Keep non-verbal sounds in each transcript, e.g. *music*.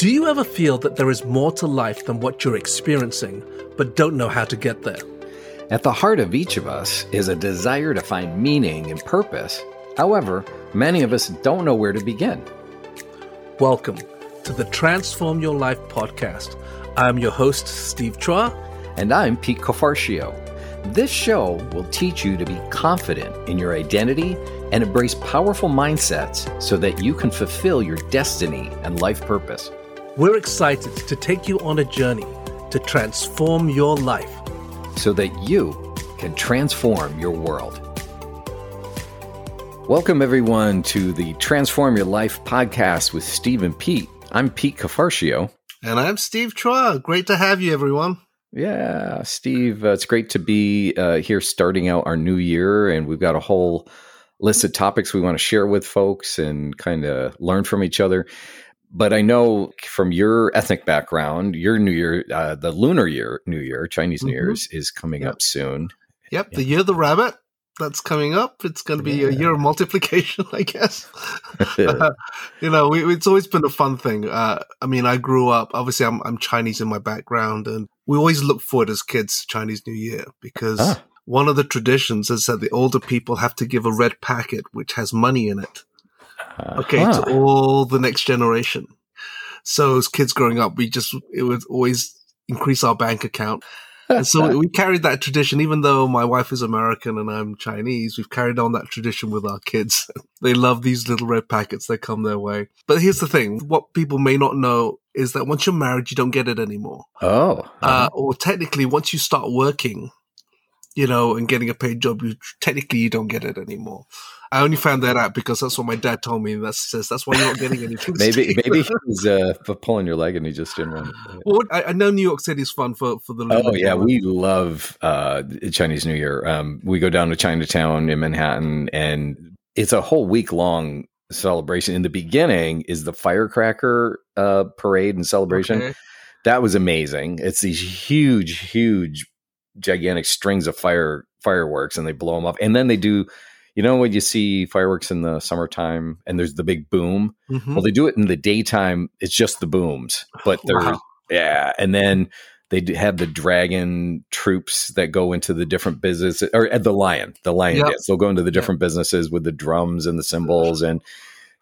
Do you ever feel that there is more to life than what you're experiencing, but don't know how to get there? At the heart of each of us is a desire to find meaning and purpose. However, many of us don't know where to begin. Welcome to the Transform Your Life podcast. I'm your host, Steve Chua. And I'm Pete Cafarcio. This show will teach you to be confident in your identity and embrace powerful mindsets so that you can fulfill your destiny and life purpose. We're excited to take you on a journey to transform your life so that you can transform your world. Welcome, everyone, to the Transform Your Life podcast with Steve and Pete. I'm Pete Cafarcio. And I'm Steve Chua. Great to have you, everyone. Yeah, Steve, uh, it's great to be uh, here starting out our new year. And we've got a whole list of topics we want to share with folks and kind of learn from each other. But I know from your ethnic background, your New Year, uh, the lunar year, New Year, Chinese New mm-hmm. Year's is coming yep. up soon. Yep, yeah. the year of the rabbit that's coming up. It's going to be yeah. a year of multiplication, *laughs* I guess. *laughs* uh, *laughs* you know, we, it's always been a fun thing. Uh, I mean, I grew up, obviously, I'm, I'm, Chinese in my background, and we always look forward as kids to Chinese New Year because ah. one of the traditions is that the older people have to give a red packet which has money in it. Uh-huh. Okay, to all the next generation. So as kids growing up, we just, it would always increase our bank account and so *laughs* we carried that tradition, even though my wife is American and I'm Chinese, we've carried on that tradition with our kids. *laughs* they love these little red packets that come their way. But here's the thing. What people may not know is that once you're married, you don't get it anymore. Oh. Uh-huh. Uh, or technically, once you start working, you know, and getting a paid job, you technically you don't get it anymore. I only found that out because that's what my dad told me. And that says that's why you're not getting anything. *laughs* maybe maybe *laughs* he was uh, pulling your leg and he just didn't want it. Well, I, I, know New York City is fun for for the. Oh yeah, we love uh, Chinese New Year. Um, we go down to Chinatown in Manhattan, and it's a whole week long celebration. In the beginning, is the firecracker uh, parade and celebration. Okay. That was amazing. It's these huge, huge, gigantic strings of fire fireworks, and they blow them up, and then they do you know when you see fireworks in the summertime and there's the big boom mm-hmm. well they do it in the daytime it's just the booms but they're wow. yeah and then they have the dragon troops that go into the different businesses or uh, the lion the lion yep. dance they'll go into the different yep. businesses with the drums and the cymbals and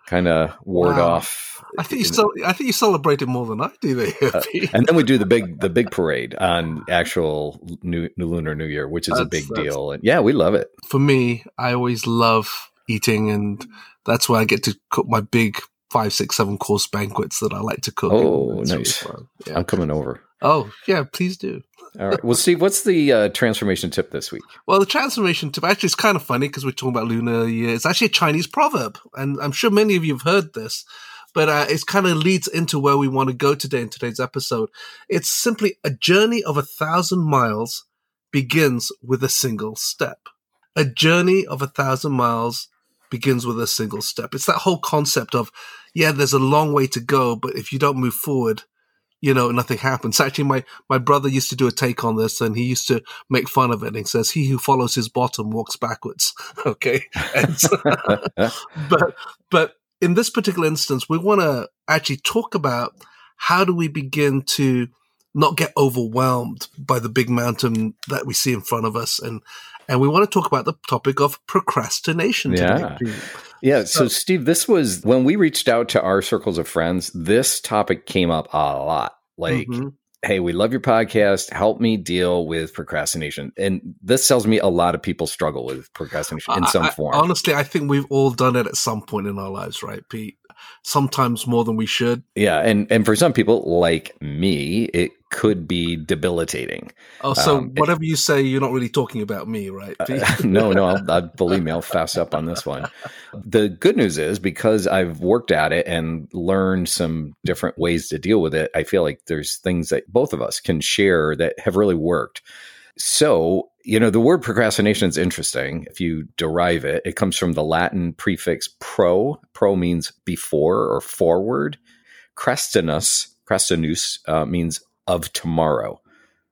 kind of ward wow. off I think you so, I think you celebrate it more than I do. There, uh, *laughs* and then we do the big the big parade on actual new, new lunar New Year, which is that's, a big deal. And yeah, we love it. For me, I always love eating, and that's where I get to cook my big five, six, seven course banquets that I like to cook. Oh, nice! yeah. I'm coming over. Oh yeah, please do. All right. Well, Steve, what's the uh, transformation tip this week? Well, the transformation tip actually is kind of funny because we're talking about lunar year. It's actually a Chinese proverb, and I'm sure many of you have heard this but uh, it kind of leads into where we want to go today in today's episode. It's simply a journey of a thousand miles begins with a single step. A journey of a thousand miles begins with a single step. It's that whole concept of, yeah, there's a long way to go, but if you don't move forward, you know, nothing happens. *laughs* Actually, my, my brother used to do a take on this and he used to make fun of it. And he says, he who follows his bottom walks backwards. *laughs* okay. *laughs* But, but in this particular instance, we want to actually talk about how do we begin to not get overwhelmed by the big mountain that we see in front of us and and we want to talk about the topic of procrastination yeah. today. Yeah. So, so, Steve, this was when we reached out to our circles of friends, this topic came up a lot. Like, mm-hmm hey, we love your podcast. Help me deal with procrastination. And this tells me a lot of people struggle with procrastination in some I, form. Honestly, I think we've all done it at some point in our lives, right, Pete? Sometimes more than we should. Yeah, and and for some people like me, it could be debilitating. Oh, so um, whatever you say, you're not really talking about me, right? Uh, *laughs* no, no, I'll, I'll, believe me, I'll fast up on this one. The good news is because I've worked at it and learned some different ways to deal with it, I feel like there's things that both of us can share that have really worked. So, you know, the word procrastination is interesting. If you derive it, it comes from the Latin prefix pro. Pro means before or forward. Crastinus, crastinus uh, means of tomorrow.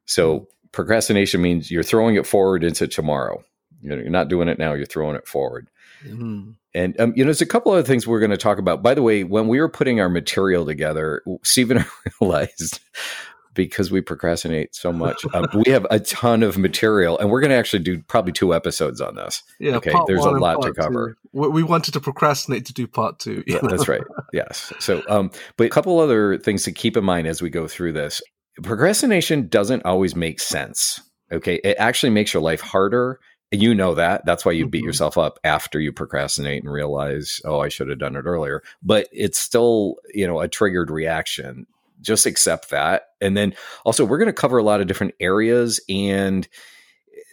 So, procrastination means you're throwing it forward into tomorrow. You know, you're not doing it now, you're throwing it forward. Mm-hmm. And um, you know, there's a couple other things we're going to talk about. By the way, when we were putting our material together, Stephen *laughs* realized because we procrastinate so *laughs* much. Um, we have a ton of material, and we're going to actually do probably two episodes on this. Yeah, okay. There's a lot to cover. Two. We wanted to procrastinate to do part two. Yeah, that's right. Yes. So, um, but a couple other things to keep in mind as we go through this. Procrastination doesn't always make sense. Okay, it actually makes your life harder. And you know that. That's why you beat mm-hmm. yourself up after you procrastinate and realize, oh, I should have done it earlier. But it's still, you know, a triggered reaction just accept that. And then also, we're going to cover a lot of different areas and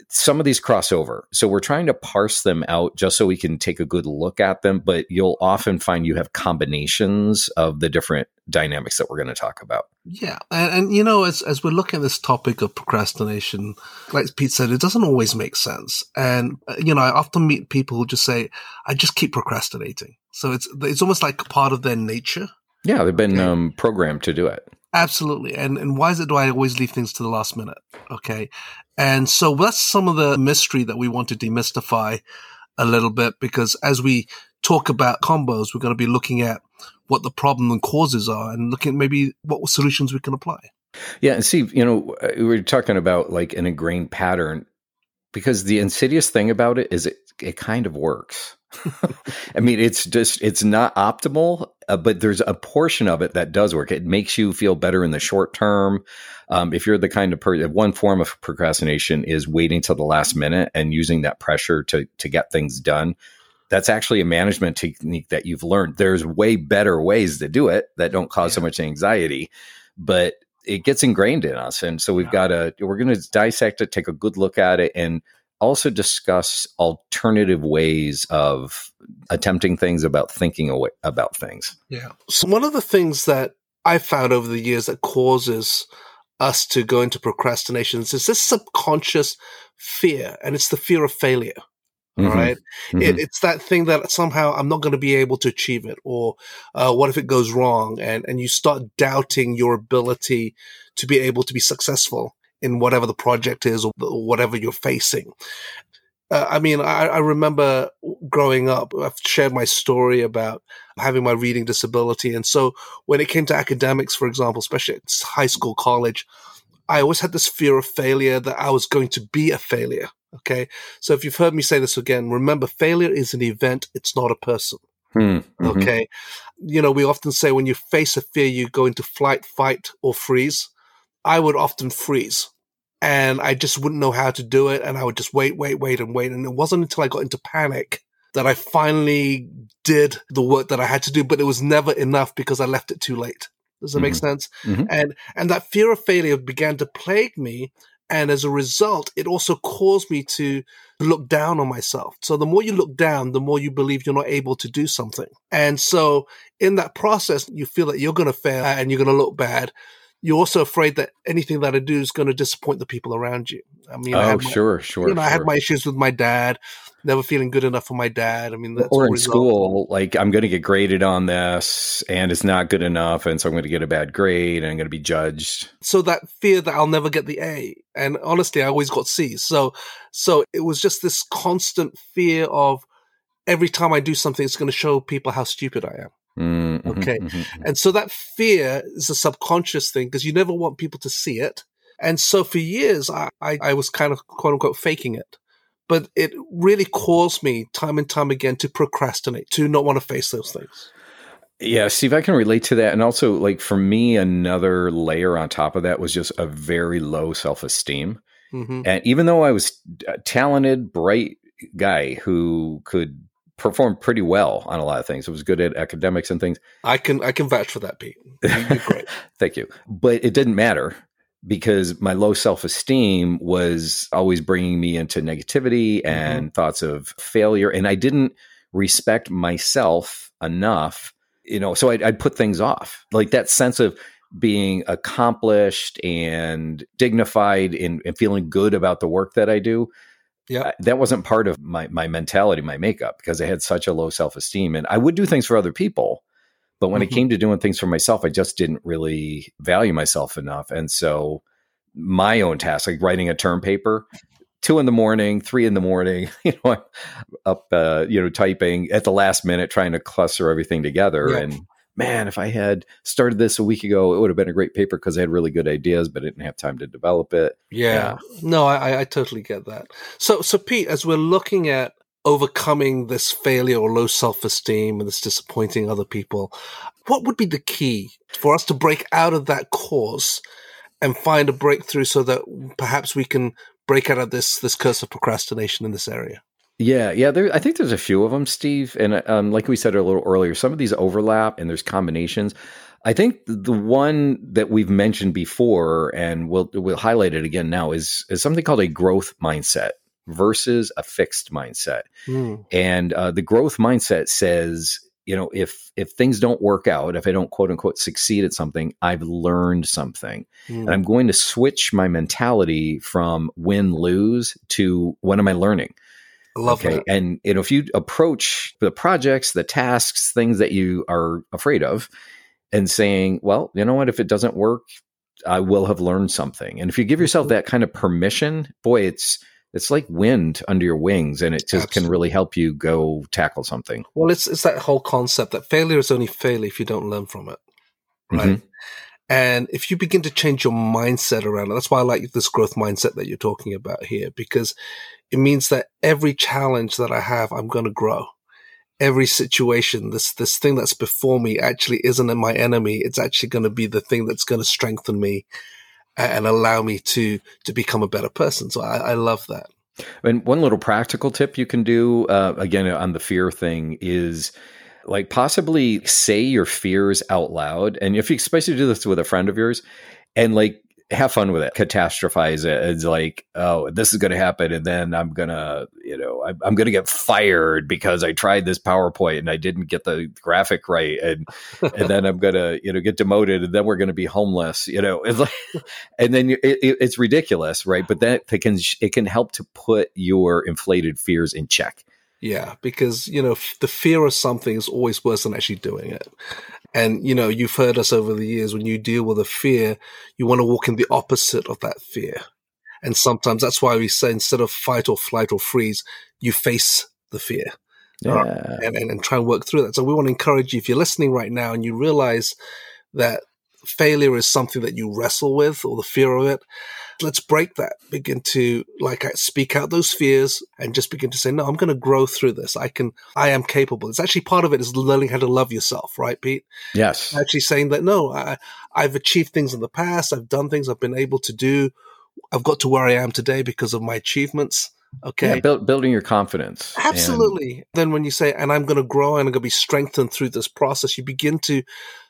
some of these crossover. So we're trying to parse them out just so we can take a good look at them. But you'll often find you have combinations of the different dynamics that we're going to talk about. Yeah. And, and, you know, as, as we're looking at this topic of procrastination, like Pete said, it doesn't always make sense. And, uh, you know, I often meet people who just say, I just keep procrastinating. So it's, it's almost like part of their nature. Yeah, they've been okay. um, programmed to do it. Absolutely. And and why is it do I always leave things to the last minute? Okay. And so that's some of the mystery that we want to demystify a little bit because as we talk about combos, we're going to be looking at what the problem and causes are and looking at maybe what solutions we can apply. Yeah, and see, you know, we are talking about like an ingrained pattern because the insidious thing about it is it it kind of works. *laughs* I mean, it's just it's not optimal, uh, but there's a portion of it that does work. It makes you feel better in the short term. Um, if you're the kind of person, one form of procrastination is waiting till the last minute and using that pressure to to get things done. That's actually a management technique that you've learned. There's way better ways to do it that don't cause yeah. so much anxiety, but it gets ingrained in us, and so we've yeah. got to. We're going to dissect it, take a good look at it, and also discuss alternative ways of attempting things about thinking away, about things. Yeah. So one of the things that I found over the years that causes us to go into procrastinations is this subconscious fear, and it's the fear of failure. Mm-hmm. Right. Mm-hmm. It, it's that thing that somehow I'm not going to be able to achieve it, or uh, what if it goes wrong? And and you start doubting your ability to be able to be successful in whatever the project is or whatever you're facing. Uh, I mean, I, I, remember growing up, I've shared my story about having my reading disability. And so when it came to academics, for example, especially at high school, college, I always had this fear of failure that I was going to be a failure. Okay. So if you've heard me say this again, remember failure is an event. It's not a person. Hmm, mm-hmm. Okay. You know, we often say when you face a fear, you go into flight, fight, or freeze. I would often freeze and I just wouldn't know how to do it. And I would just wait, wait, wait, and wait. And it wasn't until I got into panic that I finally did the work that I had to do, but it was never enough because I left it too late. Does that mm-hmm. make sense? Mm-hmm. And and that fear of failure began to plague me. And as a result, it also caused me to look down on myself. So the more you look down, the more you believe you're not able to do something. And so in that process, you feel that you're going to fail and you're going to look bad you're also afraid that anything that I do is going to disappoint the people around you. I mean, oh, I my, sure, sure. You know, sure. I had my issues with my dad, never feeling good enough for my dad. I mean, or in school, like I'm going to get graded on this, and it's not good enough, and so I'm going to get a bad grade, and I'm going to be judged. So that fear that I'll never get the A, and honestly, I always got C's. So, so it was just this constant fear of every time I do something, it's going to show people how stupid I am. Mm-hmm, okay. Mm-hmm, mm-hmm. And so that fear is a subconscious thing because you never want people to see it. And so for years, I, I, I, was kind of quote unquote faking it. But it really caused me time and time again to procrastinate, to not want to face those things. Yeah, Steve, I can relate to that. And also, like, for me, another layer on top of that was just a very low self esteem. Mm-hmm. And even though I was a talented, bright guy who could performed pretty well on a lot of things. It was good at academics and things. I can I can vouch for that, Pete. *laughs* great. Thank you. But it didn't matter because my low self esteem was always bringing me into negativity and mm-hmm. thoughts of failure, and I didn't respect myself enough. You know, so I'd, I'd put things off, like that sense of being accomplished and dignified and, and feeling good about the work that I do yeah that wasn't part of my my mentality my makeup because i had such a low self-esteem and i would do things for other people but when mm-hmm. it came to doing things for myself i just didn't really value myself enough and so my own tasks like writing a term paper two in the morning, three in the morning, *laughs* you know, up, uh, you know, typing at the last minute, trying to cluster everything together. Yeah. And man, if I had started this a week ago, it would have been a great paper because I had really good ideas, but I didn't have time to develop it. Yeah. yeah. No, I, I totally get that. So, so Pete, as we're looking at overcoming this failure or low self esteem and this disappointing other people, what would be the key for us to break out of that course and find a breakthrough so that perhaps we can break out of this this curse of procrastination in this area? Yeah, yeah. There, I think there's a few of them, Steve. And um, like we said a little earlier, some of these overlap and there's combinations. I think the one that we've mentioned before, and we'll we'll highlight it again now, is is something called a growth mindset versus a fixed mindset. Mm. And uh, the growth mindset says, you know, if if things don't work out, if I don't quote unquote succeed at something, I've learned something, mm. and I'm going to switch my mentality from win lose to what am I learning? Okay. that. And you know, if you approach the projects, the tasks, things that you are afraid of, and saying, well, you know what, if it doesn't work, I will have learned something. And if you give yourself mm-hmm. that kind of permission, boy, it's it's like wind under your wings and it just Absolutely. can really help you go tackle something. Well, it's it's that whole concept that failure is only failure if you don't learn from it. Right? Mm-hmm. And if you begin to change your mindset around it, that's why I like this growth mindset that you're talking about here, because it means that every challenge that I have, I'm going to grow. Every situation, this, this thing that's before me actually isn't my enemy. It's actually going to be the thing that's going to strengthen me and allow me to, to become a better person. So I, I love that. And one little practical tip you can do, uh, again, on the fear thing is, like possibly say your fears out loud and if you especially do this with a friend of yours and like have fun with it catastrophize it it's like oh this is going to happen and then i'm going to you know i'm, I'm going to get fired because i tried this powerpoint and i didn't get the graphic right and *laughs* and then i'm going to you know get demoted and then we're going to be homeless you know? *laughs* It's like and then it, it, it's ridiculous right? But that it can it can help to put your inflated fears in check yeah, because, you know, the fear of something is always worse than actually doing it. And, you know, you've heard us over the years when you deal with a fear, you want to walk in the opposite of that fear. And sometimes that's why we say instead of fight or flight or freeze, you face the fear. Yeah. Uh, and, and, and try and work through that. So we want to encourage you if you're listening right now and you realize that failure is something that you wrestle with or the fear of it, let's break that. Begin to like uh, speak out those fears and just begin to say, no, I'm going to grow through this. I can, I am capable. It's actually part of it is learning how to love yourself, right, Pete? Yes. Actually saying that, no, I, I've achieved things in the past. I've done things I've been able to do. I've got to where I am today because of my achievements. Okay. Yeah, build, building your confidence. Absolutely. And- then when you say, and I'm going to grow and I'm going to be strengthened through this process, you begin to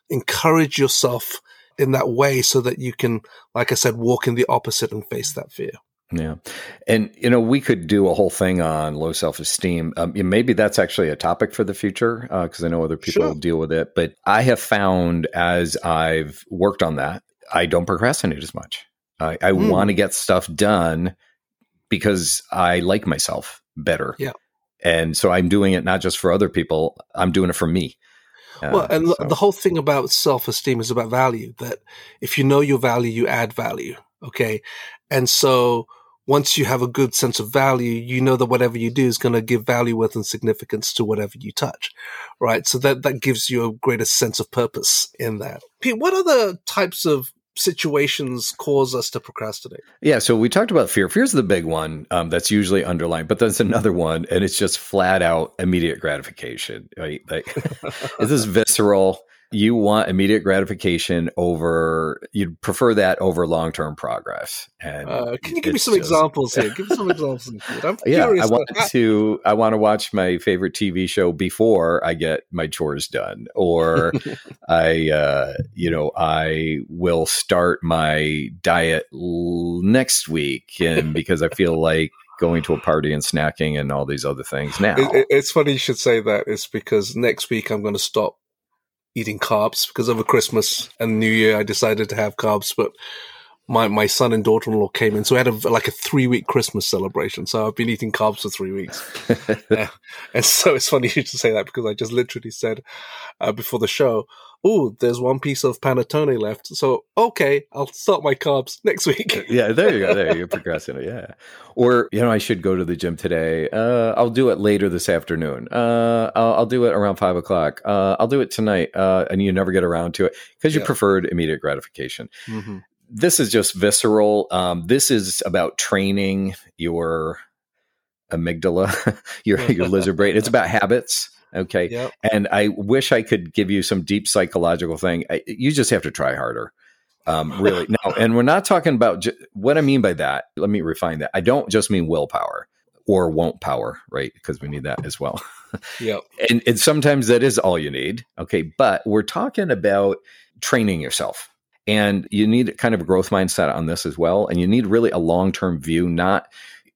encourage yourself in that way so that you can, like I said, walk in the opposite and face that fear. Yeah. And, you know, we could do a whole thing on low self esteem. Um, maybe that's actually a topic for the future because uh, I know other people sure. deal with it. But I have found as I've worked on that, I don't procrastinate as much. I, I mm. want to get stuff done because I like myself better. Yeah. And so I'm doing it not just for other people, I'm doing it for me well, and so. the whole thing about self esteem is about value. That if you know your value, you add value. Okay, and so once you have a good sense of value, you know that whatever you do is going to give value, worth, and significance to whatever you touch, right? So that that gives you a greater sense of purpose in that. Pete, what other types of situations cause us to procrastinate? Yeah, so we talked about fear. Fear is the big one um, that's usually underlined, but there's another one, and it's just flat out immediate gratification. Right? Like, *laughs* this is visceral you want immediate gratification over you'd prefer that over long-term progress and uh, can you give me some just, examples here give me some *laughs* examples I'm yeah i want to i want to watch my favorite tv show before i get my chores done or *laughs* i uh, you know i will start my diet l- next week and because i feel like going to a party and snacking and all these other things now. It, it's funny you should say that. It's because next week I'm going to stop eating carbs because over Christmas and New Year I decided to have carbs, but my, my son and daughter in law came in. So we had a, like a three week Christmas celebration. So I've been eating carbs for three weeks. *laughs* uh, and so it's funny you should say that because I just literally said uh, before the show, oh, there's one piece of panettone left. So, okay, I'll start my carbs next week. yeah, there you go. There you're *laughs* progressing. Yeah. Or, you know, I should go to the gym today. Uh, I'll do it later this afternoon. Uh, I'll, I'll, do it around five o'clock. Uh, I'll do it tonight. Uh, and you never get around to it because you yeah. preferred immediate gratification. Mm-hmm. This is just visceral. Um, this is about training your amygdala, *laughs* your, your lizard brain. It's about habits. Okay. Yep. And I wish I could give you some deep psychological thing. I, you just have to try harder. Um, really. *laughs* no, and we're not talking about j- what I mean by that. Let me refine that. I don't just mean willpower or won't power, right? Because we need that as well. Yeah. *laughs* and, and sometimes that is all you need. Okay. But we're talking about training yourself. And you need kind of a growth mindset on this as well. And you need really a long term view, not,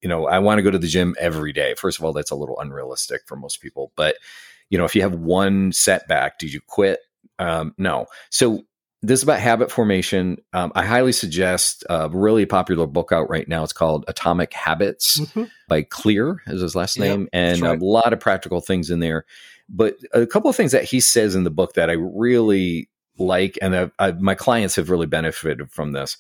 you know, I want to go to the gym every day. First of all, that's a little unrealistic for most people. But you know, if you have one setback, did you quit? Um, no. So this is about habit formation. Um, I highly suggest a really popular book out right now. It's called Atomic Habits mm-hmm. by Clear, is his last name, yep, and right. a lot of practical things in there. But a couple of things that he says in the book that I really like, and I've, I've, my clients have really benefited from this,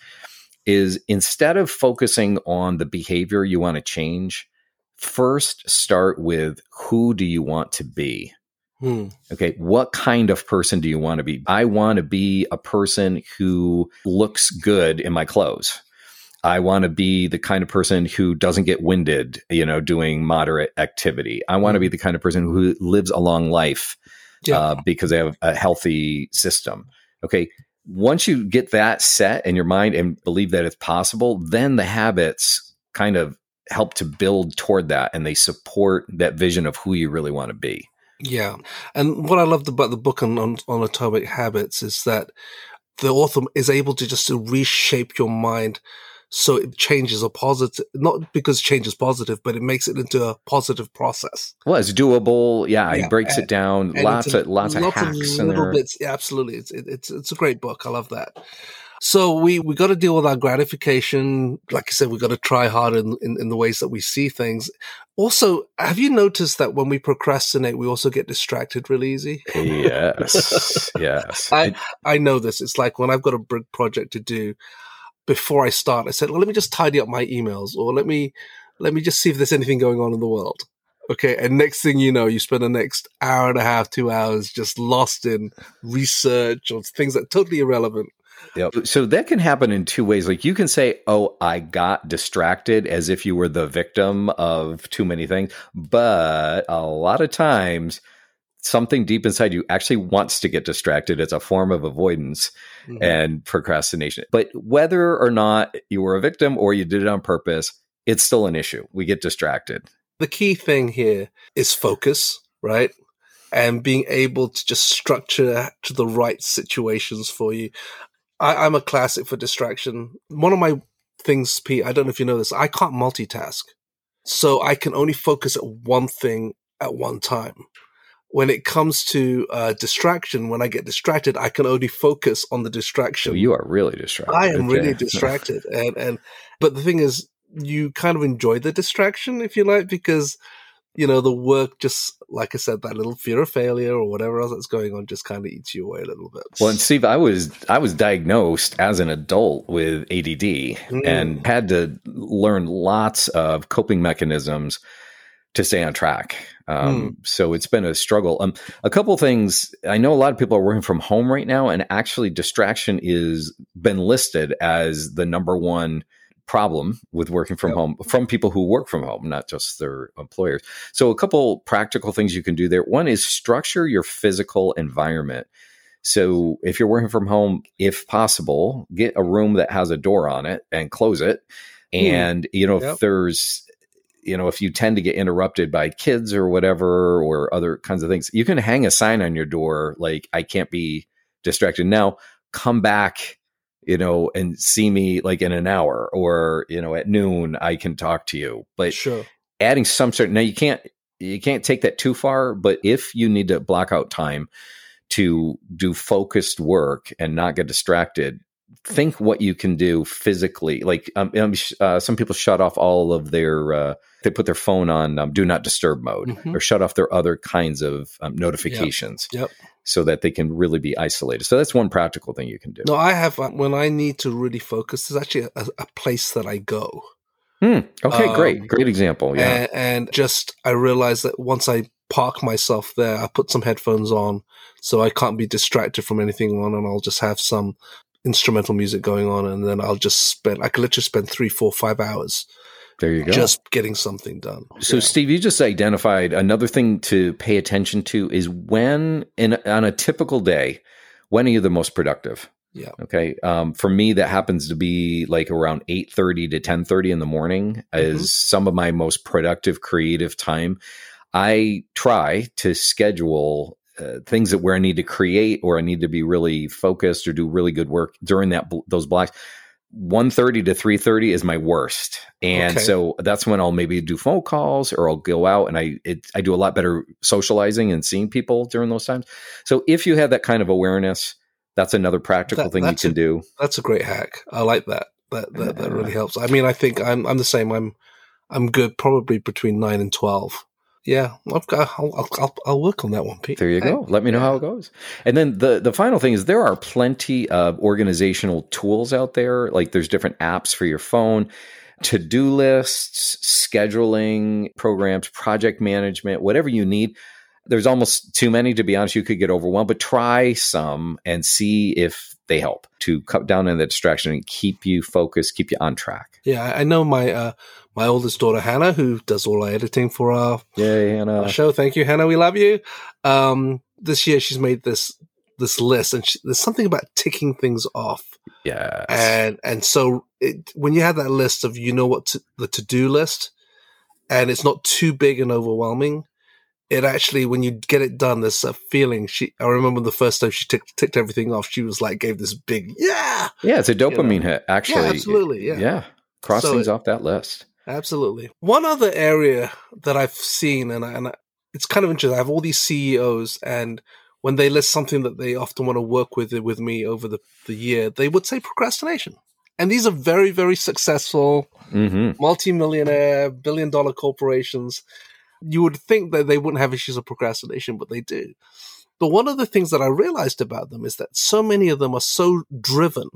is instead of focusing on the behavior you want to change, first start with who do you want to be Hmm. Okay, what kind of person do you want to be? I want to be a person who looks good in my clothes. I want to be the kind of person who doesn't get winded, you know, doing moderate activity. I want to be hmm. the kind of person who lives a long life yeah. uh, because they have a healthy system. Okay, once you get that set in your mind and believe that it's possible, then the habits kind of help to build toward that and they support that vision of who you really want to be. Yeah, and what I loved about the book on, on, on atomic habits is that the author is able to just to reshape your mind so it changes a positive not because change is positive but it makes it into a positive process well it's doable yeah, yeah. he breaks and, it down lots of lots of hacks of little bits yeah, absolutely it's it, it's it's a great book i love that so we we got to deal with our gratification. Like I said, we got to try hard in, in, in the ways that we see things. Also, have you noticed that when we procrastinate, we also get distracted really easy? Yes, *laughs* yes. I I know this. It's like when I've got a big project to do. Before I start, I said, "Well, let me just tidy up my emails, or let me let me just see if there's anything going on in the world." Okay. And next thing you know, you spend the next hour and a half, two hours just lost in research or things that totally irrelevant. Yep. So that can happen in two ways. Like you can say, "Oh, I got distracted," as if you were the victim of too many things. But a lot of times, something deep inside you actually wants to get distracted. It's a form of avoidance mm-hmm. and procrastination. But whether or not you were a victim or you did it on purpose, it's still an issue. We get distracted. The key thing here is focus, right? and being able to just structure to the right situations for you. I, am a classic for distraction. One of my things, Pete, I don't know if you know this, I can't multitask. So I can only focus at one thing at one time. When it comes to uh, distraction, when I get distracted, I can only focus on the distraction. So you are really distracted. I am okay. really *laughs* distracted, and and but the thing is, you kind of enjoy the distraction if you like because you know, the work just, like I said, that little fear of failure or whatever else that's going on just kind of eats you away a little bit. Well, and Steve, I was, I was diagnosed as an adult with ADD mm. and had to learn lots of coping mechanisms to stay on track. Um, mm. So it's been a struggle. Um, a couple things. I know a lot of people are working from home right now, and actually, distraction is been listed as the number one problem with working from yep. home from people who work from home, not just their employers. So, a couple practical things you can do there. One is structure your physical environment. So, if you're working from home, if possible, get a room that has a door on it and close it. Hmm. And, mm. you know, yep. if there's, you know, if you tend to get interrupted by kids or whatever, or other kinds of things, you can hang a sign on your door like, I can't be distracted. Now, come back you know, and see me like in an hour or, you know, at noon, I can talk to you. But sure. adding some sort now you can't you can't take that too far, but if you need to block out time to do focused work and not get distracted, think what you can do physically. Like um, um, uh, some people shut off all of their, uh, they put their phone on um, do not disturb mode mm-hmm. or shut off their other kinds of um, notifications. Yep. yep. So that they can really be isolated. So that's one practical thing you can do. No, I have uh, when I need to really focus. There's actually a, a place that I go. Hmm. Okay, great, um, great example. Yeah, and, and just I realized that once I park myself there. I put some headphones on so I can't be distracted from anything on, and I'll just have some instrumental music going on, and then I'll just spend. I could literally spend three, four, five hours. There you go. Just getting something done. So, yeah. Steve, you just identified another thing to pay attention to is when, in on a typical day, when are you the most productive? Yeah. Okay. Um, for me, that happens to be like around eight thirty to ten thirty in the morning mm-hmm. is some of my most productive creative time. I try to schedule uh, things that where I need to create or I need to be really focused or do really good work during that those blocks. 1.30 to 3.30 is my worst. And okay. so that's when i'll maybe do phone calls or i'll go out and i it, i do a lot better socializing and seeing people during those times. So if you have that kind of awareness that's another practical that, thing you can a, do. that's a great hack. I like that. That that, that really helps. I mean i think i'm i'm the same. I'm i'm good probably between 9 and 12 yeah, I've got, I'll, I'll, I'll, work on that one, Pete. There you go. Let me know how it goes. And then the the final thing is there are plenty of organizational tools out there. Like there's different apps for your phone, to do lists, scheduling programs, project management, whatever you need. There's almost too many to be honest. You could get overwhelmed, but try some and see if they help to cut down on the distraction and keep you focused, keep you on track. Yeah, I know my uh, my oldest daughter Hannah, who does all our editing for our, Hannah. Our show. Thank you, Hannah. We love you. Um, this year she's made this this list, and she, there's something about ticking things off. Yeah, and and so it, when you have that list of you know what to, the to do list, and it's not too big and overwhelming. It actually, when you get it done, there's a feeling. She, I remember the first time she ticked, ticked everything off. She was like, gave this big, yeah, yeah. It's a dopamine you know? hit, actually. Yeah, absolutely, yeah, yeah. Cross so things it, off that list. Absolutely. One other area that I've seen, and, I, and I, it's kind of interesting. I have all these CEOs, and when they list something that they often want to work with with me over the, the year, they would say procrastination. And these are very, very successful, mm-hmm. multi-millionaire, billion-dollar corporations. You would think that they wouldn't have issues of procrastination, but they do. But one of the things that I realized about them is that so many of them are so driven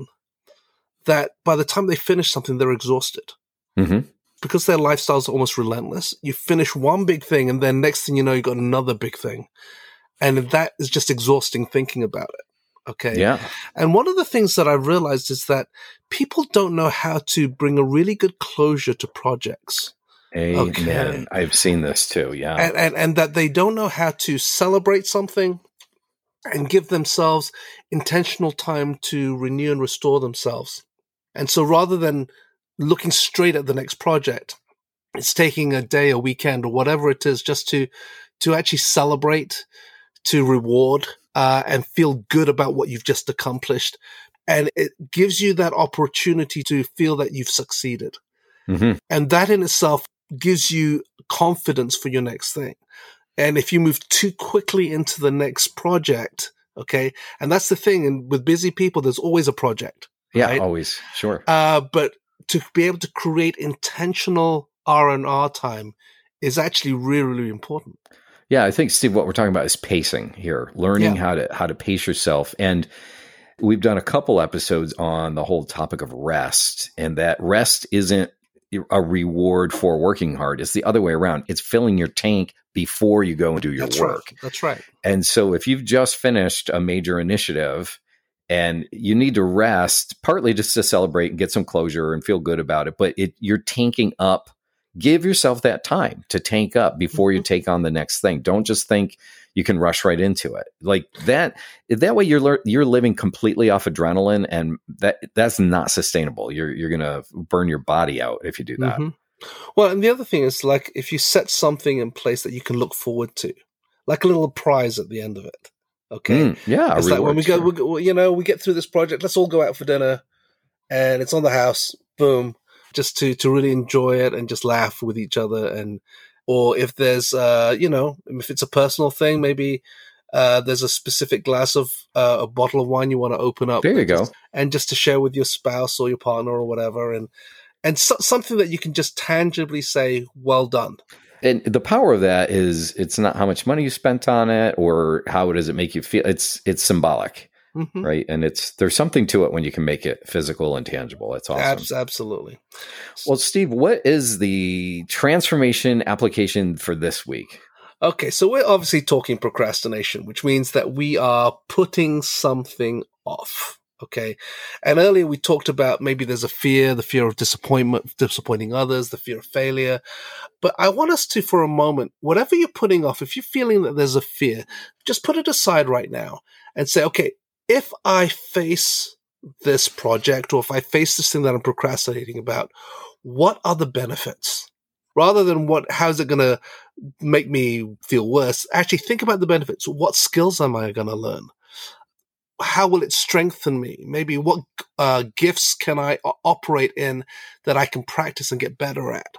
that by the time they finish something, they're exhausted. Mm-hmm because their lifestyle's are almost relentless, you finish one big thing and then next thing you know, you got another big thing. And that is just exhausting thinking about it. Okay. Yeah. And one of the things that I've realized is that people don't know how to bring a really good closure to projects. Amen. Okay. I've seen this too. Yeah. And, and, and that they don't know how to celebrate something and give themselves intentional time to renew and restore themselves. And so rather than looking straight at the next project. It's taking a day, a weekend, or whatever it is, just to to actually celebrate, to reward, uh, and feel good about what you've just accomplished. And it gives you that opportunity to feel that you've succeeded. Mm-hmm. And that in itself gives you confidence for your next thing. And if you move too quickly into the next project, okay, and that's the thing. And with busy people, there's always a project. Yeah, right? always. Sure. Uh, but to be able to create intentional R and R time is actually really, really important. Yeah, I think Steve, what we're talking about is pacing here, learning yeah. how to how to pace yourself. And we've done a couple episodes on the whole topic of rest, and that rest isn't a reward for working hard. It's the other way around. It's filling your tank before you go and do your That's work. Right. That's right. And so if you've just finished a major initiative and you need to rest partly just to celebrate and get some closure and feel good about it but it you're tanking up. Give yourself that time to tank up before you mm-hmm. take on the next thing. Don't just think you can rush right into it. Like that that way you're you're living completely off adrenaline and that that's not sustainable. You're you're going to burn your body out if you do that. Mm-hmm. well and the other thing is like if you set something in place that you can look forward to like a little prize at the end of it Okay. Mm, yeah. It's like when we go, we, you know, we get through this project, let's all go out for dinner and it's on the house. Boom. Just to, to really enjoy it and just laugh with each other. And, or if there's, uh, you know, if it's a personal thing, maybe, uh, there's a specific glass of uh, a bottle of wine you want to open up. There you go. Just, and just to share with your spouse or your partner or whatever, and and so, something that you can just tangibly say, "Well done." And the power of that is it's not how much money you spent on it or how does it make you feel. It's it's symbolic. Mm-hmm. Right. And it's there's something to it when you can make it physical and tangible. It's awesome. absolutely. Well, Steve, what is the transformation application for this week? Okay, so we're obviously talking procrastination, which means that we are putting something off. Okay. And earlier we talked about maybe there's a fear, the fear of disappointment, disappointing others, the fear of failure. But I want us to, for a moment, whatever you're putting off, if you're feeling that there's a fear, just put it aside right now and say, okay, if I face this project or if I face this thing that I'm procrastinating about, what are the benefits? Rather than what, how's it going to make me feel worse? Actually think about the benefits. What skills am I going to learn? How will it strengthen me? Maybe what uh, gifts can I operate in that I can practice and get better at?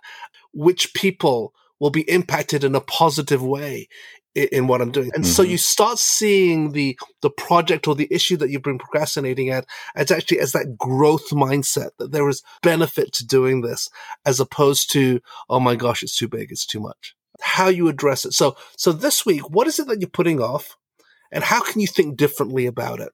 Which people will be impacted in a positive way in, in what I'm doing? And mm-hmm. so you start seeing the the project or the issue that you've been procrastinating at as actually as that growth mindset that there is benefit to doing this, as opposed to oh my gosh, it's too big, it's too much. How you address it. So so this week, what is it that you're putting off? And how can you think differently about it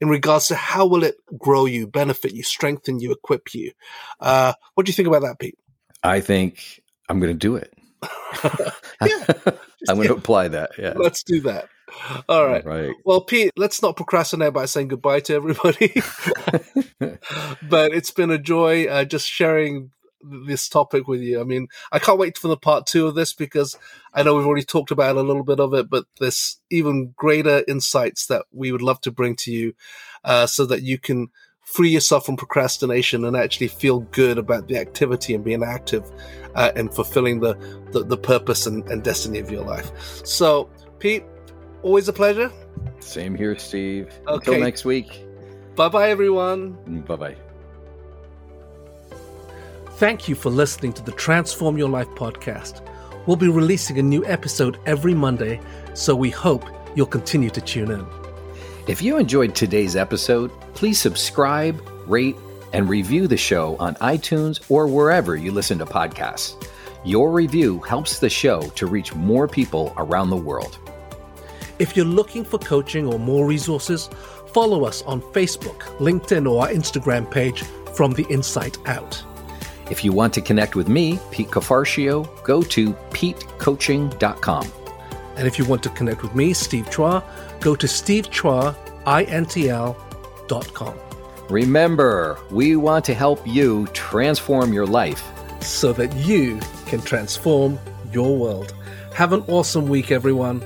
in regards to how will it grow you, benefit you, strengthen you, equip you? Uh, what do you think about that, Pete? I think I'm going to do it. *laughs* yeah, *laughs* I'm going to apply that. Yeah, let's do that. All right. All right. Well, Pete, let's not procrastinate by saying goodbye to everybody. *laughs* but it's been a joy uh, just sharing this topic with you. I mean, I can't wait for the part two of this because I know we've already talked about a little bit of it, but there's even greater insights that we would love to bring to you uh, so that you can free yourself from procrastination and actually feel good about the activity and being active uh, and fulfilling the, the, the purpose and, and destiny of your life. So, Pete, always a pleasure. Same here, Steve. Okay. Until next week. Bye bye, everyone. Bye bye. Thank you for listening to the Transform Your Life podcast. We'll be releasing a new episode every Monday, so we hope you'll continue to tune in. If you enjoyed today's episode, please subscribe, rate, and review the show on iTunes or wherever you listen to podcasts. Your review helps the show to reach more people around the world. If you're looking for coaching or more resources, follow us on Facebook, LinkedIn, or our Instagram page from the Inside Out. If you want to connect with me, Pete Cafarcio, go to petecoaching.com. And if you want to connect with me, Steve Chua, go to stevechuaintl.com. Remember, we want to help you transform your life so that you can transform your world. Have an awesome week, everyone.